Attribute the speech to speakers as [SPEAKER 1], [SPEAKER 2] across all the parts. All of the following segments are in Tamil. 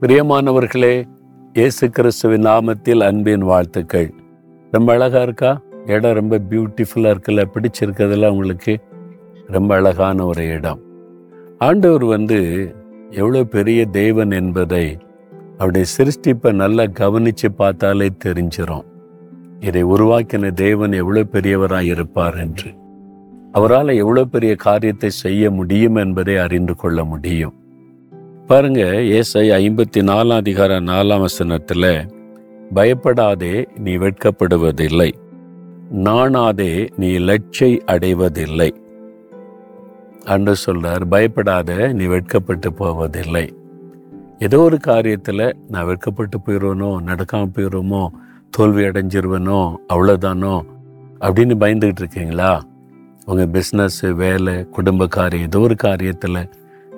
[SPEAKER 1] பிரியமானவர்களே இயேசு கிறிஸ்துவின் நாமத்தில் அன்பின் வாழ்த்துக்கள். ரொம்ப அழகாக இருக்கா? இடம் ரொம்ப பியூட்டிஃபுல்லாக இருக்குல்ல? பிடிச்சிருக்கிறதுல உங்களுக்கு ரொம்ப அழகான ஒரு இடம். ஆண்டவர் வந்து எவ்வளோ பெரிய தேவன் என்பதை அவருடைய சிருஷ்டிப்பை நல்லா கவனித்து பார்த்தாலே தெரிஞ்சிடும் இதை உருவாக்கின தேவன் எவ்வளோ பெரியவராக இருப்பார் என்று. அவரால் எவ்வளோ பெரிய காரியத்தை செய்ய முடியும் என்பதை அறிந்து கொள்ள முடியும். பாருங்க ஏசை ஐம்பத்தி நாலாம் அதிகார நாலாம் வசனத்தில் பயப்படாதே நீ வெட்கப்படுவதில்லை. நாணாதே நீ லட்சை அடைவதில்லை. அன்று சொல்றார் பயப்படாத நீ வெட்கப்பட்டு போவதில்லை. ஏதோ ஒரு காரியத்தில் நான் வெட்கப்பட்டு போயிடுவனோ நடக்காமல் போயிடுவோமோ தோல்வி அடைஞ்சிருவனோ அவ்வளோதானோ அப்படின்னு பயந்துகிட்டு இருக்கீங்களா? உங்கள் பிஸ்னஸ்ஸு வேலை குடும்ப காரியம் ஏதோ ஒரு காரியத்தில்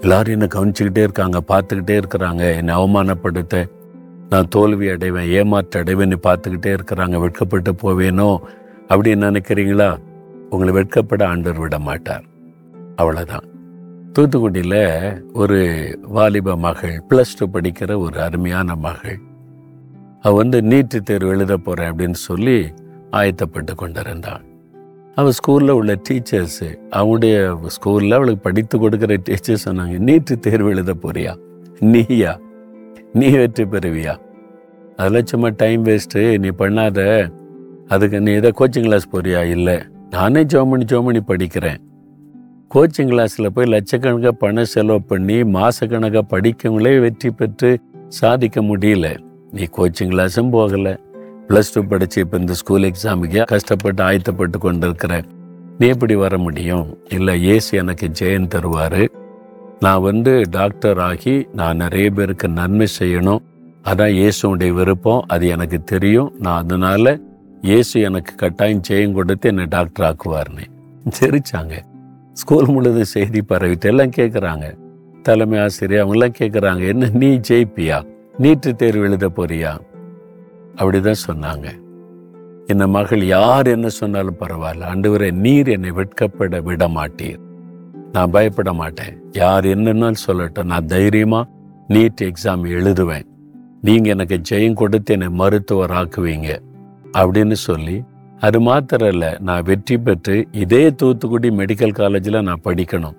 [SPEAKER 1] எல்லாரும் என்னை கவனிச்சுக்கிட்டே இருக்காங்க பார்த்துக்கிட்டே இருக்கிறாங்க. என்னை அவமானப்படுத்த நான் தோல்வி அடைவேன் ஏமாற்ற அடைவேன்னு பார்த்துக்கிட்டே இருக்கிறாங்க. வெட்கப்பட்டு போவேனோ அப்படின்னு நினைக்கிறீங்களா? உங்களை வெட்கப்பட ஆண்டவர் விட மாட்டார். அவ்வளோதான் தூத்துக்குடியில் ஒரு வாலிப மகள் ப்ளஸ் டூ படிக்கிற ஒரு அருமையான மகள். அவள் வந்து நீட்டு தேர்வு எழுத போகிறேன் அப்படின்னு சொல்லி ஆயத்தப்பட்டு கொண்டிருந்தாள். அவள் ஸ்கூலில் உள்ள டீச்சர்ஸு அவனுடைய ஸ்கூலில் அவளுக்கு படித்து கொடுக்குற டீச்சர்ஸ் சொன்னாங்க நீட்டு தேர்வு எழுத போறியா? நீயா? நீ வெற்றி பெறுவியா? அதெல்லாம் சும்மா டைம் வேஸ்ட்டு நீ பண்ணாத. அதுக்கு நீ ஏதோ கோச்சிங் கிளாஸ் போறியா? இல்லை. நானே ஜோமணி ஜோமணி படிக்கிறேன். கோச்சிங் கிளாஸில் போய் லட்சக்கணக்காக பணம் செலவு பண்ணி மாதக்கணக்காக படிக்கவங்களே வெற்றி பெற்று சாதிக்க முடியல. நீ கோச்சிங் கிளாஸும் போகலை. ப்ளஸ் டூ படித்து இப்போ இந்த ஸ்கூல் எக்ஸாமுக்கு கஷ்டப்பட்டு ஆயத்தப்பட்டு கொண்டிருக்கிற நீ எப்படி வர முடியும்? இல்லை ஏசு எனக்கு ஜெயன் தருவார்? நான் வந்து டாக்டர் ஆகி நான் நிறைய பேருக்கு நன்மை செய்யணும். அதான் இயேசுடைய விருப்பம். அது எனக்கு தெரியும். நான் அதனால இயேசு எனக்கு கட்டாயம் ஜெயம் கொடுத்து என்னை டாக்டர் ஆக்குவார்னு சிரிச்சாங்க. ஸ்கூல் முழுதும் செய்தி பரவிட்டு எல்லாம் கேட்குறாங்க தலைமை ஆசிரியர் அவங்கெல்லாம் கேட்குறாங்க என்ன நீ ஜெயிப்பியா? நீட்டு தேர்வு எழுத போறியா? அப்படிதான் சொன்னாங்க. இந்த மகள் யார் என்ன சொன்னாலும் பரவாயில்ல. ஆண்டவரே நீர் என்னை வெட்கப்பட விட மாட்டீர் நான் பயப்பட மாட்டேன். யார் என்னன்னாலும் சொல்லட்டும். நான் தைரியமா நீட் எக்ஸாம் எழுதுவேன். நீங்க எனக்கு ஜெயம் கொடுத்து என்னை மருத்துவர் ஆக்குவீங்க அப்படின்னு சொல்லி அது மாத்திரம் இல்லை நான் வெற்றி பெற்று இதே தூத்துக்குடி மெடிக்கல் காலேஜில் நான் படிக்கணும்.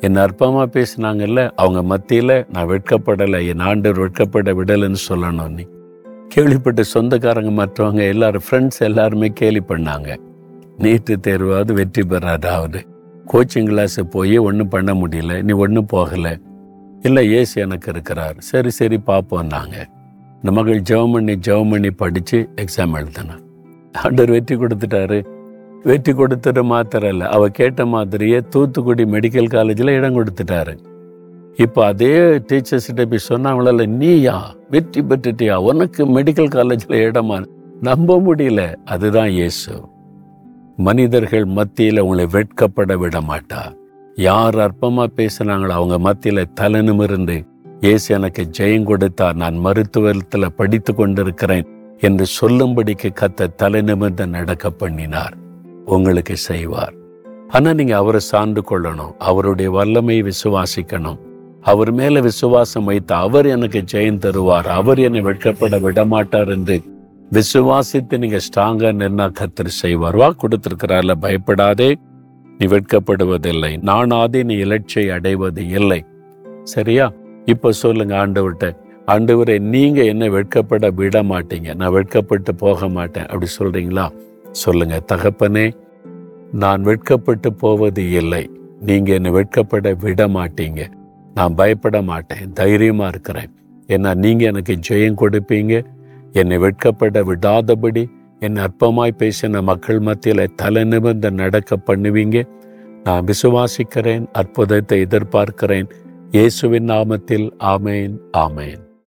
[SPEAKER 1] என் அற்பமாக பேசினாங்கல்ல அவங்க மத்தியில் நான் வெட்கப்படலை என் ஆண்டு வெட்கப்பட விடலைன்னு சொல்லணும் நீ. கேள்விப்பட்ட சொந்தக்காரங்க மற்றவங்க எல்லாரும் ஃப்ரெண்ட்ஸ் எல்லாருமே கேலி பண்ணாங்க. நீட்டு தேர்வாவது வெற்றி பெறாதாவது. கோச்சிங் கிளாஸ் போய் ஒன்றும் பண்ண முடியல நீ ஒன்றும் போகலை. இல்லை ஏசு எனக்கு இருக்கிறார். சரி சரி பார்ப்போம் நாங்கள் இந்த மகள் ஜெபம் பண்ணி ஜெபம் பண்ணி படித்து எக்ஸாம் எழுதினான் ஆண்டவர் வெற்றி கொடுத்துட்டாரு. வெற்றி கொடுத்துட்டு மாத்திரம் இல்லை அவள் கேட்ட மாதிரியே தூத்துக்குடி மெடிக்கல் காலேஜில் இடம் கொடுத்துட்டாரு. இப்போ அதே டீச்சர்ஸ்கிட்ட போய் சொன்னாங்கள நீயா? வெற்றி பெற்றுட்டியா? உனக்கு மெடிக்கல் காலேஜில் இடமா? நம்ப முடியல. அதுதான் இயேசு. மனிதர்கள் மத்தியில் உங்களை வெட்கப்பட விட மாட்டா. யார் அற்பமாக பேசுனாங்களோ அவங்க மத்தியில் தலை நிமிர்ந்து இயேசு எனக்கு ஜெயம் கொடுத்தார். நான் மருத்துவத்தில் படித்து கொண்டிருக்கிறேன் என்று சொல்லும்படிக்கு கத்த தலை நிமிர்ந்து நடக்க பண்ணினார். உங்களுக்கு செய்வார். ஆனா நீங்க அவரை சார்ந்து கொள்ளணும். அவருடைய வல்லமையை விசுவாசிக்கணும். அவர் மேல விசுவாசம் வைத்து அவர் எனக்கு ஜெயம் தருவார். அவர் என்னை வெட்கப்பட விடமாட்டார் என்று விசுவாசித்து நீங்க ஸ்ட்ராங்கா நின்னா கத்தர் செய்வார். வா கொடுத்திருக்கிறார்ல பயப்படாதே. நீ வெட்கப்படுவதில்லை. நானாதே நீ இலட்சை அடைவது இல்லை. சரியா? இப்ப சொல்லுங்க ஆண்டவர்கிட்ட ஆண்டவரை நீங்க என்ன வெட்கப்பட விட மாட்டீங்க நான் வெட்கப்பட்டு போக மாட்டேன். அப்படி சொல்றீங்களா? சொல்லுங்க தகப்பனே நான் வெட்கப்பட்டு போவது இல்லை. நீங்க என்னை வெட்கப்பட விட மாட்டீங்க நான் பயப்பட மாட்டேன் தைரியமா இருக்கிறேன். ஏன்னா நீங்க எனக்கு ஜெயம் கொடுப்பீங்க. என்னை வெட்கப்பட விடாதபடி என் அற்பமாய் பேசின மக்கள் மத்தியில் தலை நிமிர்ந்து நடக்க பண்ணுவீங்க. நான் விசுவாசிக்கிறேன் அற்புதத்தை எதிர்பார்க்கிறேன். இயேசுவின் நாமத்தில் ஆமேன் ஆமேன்.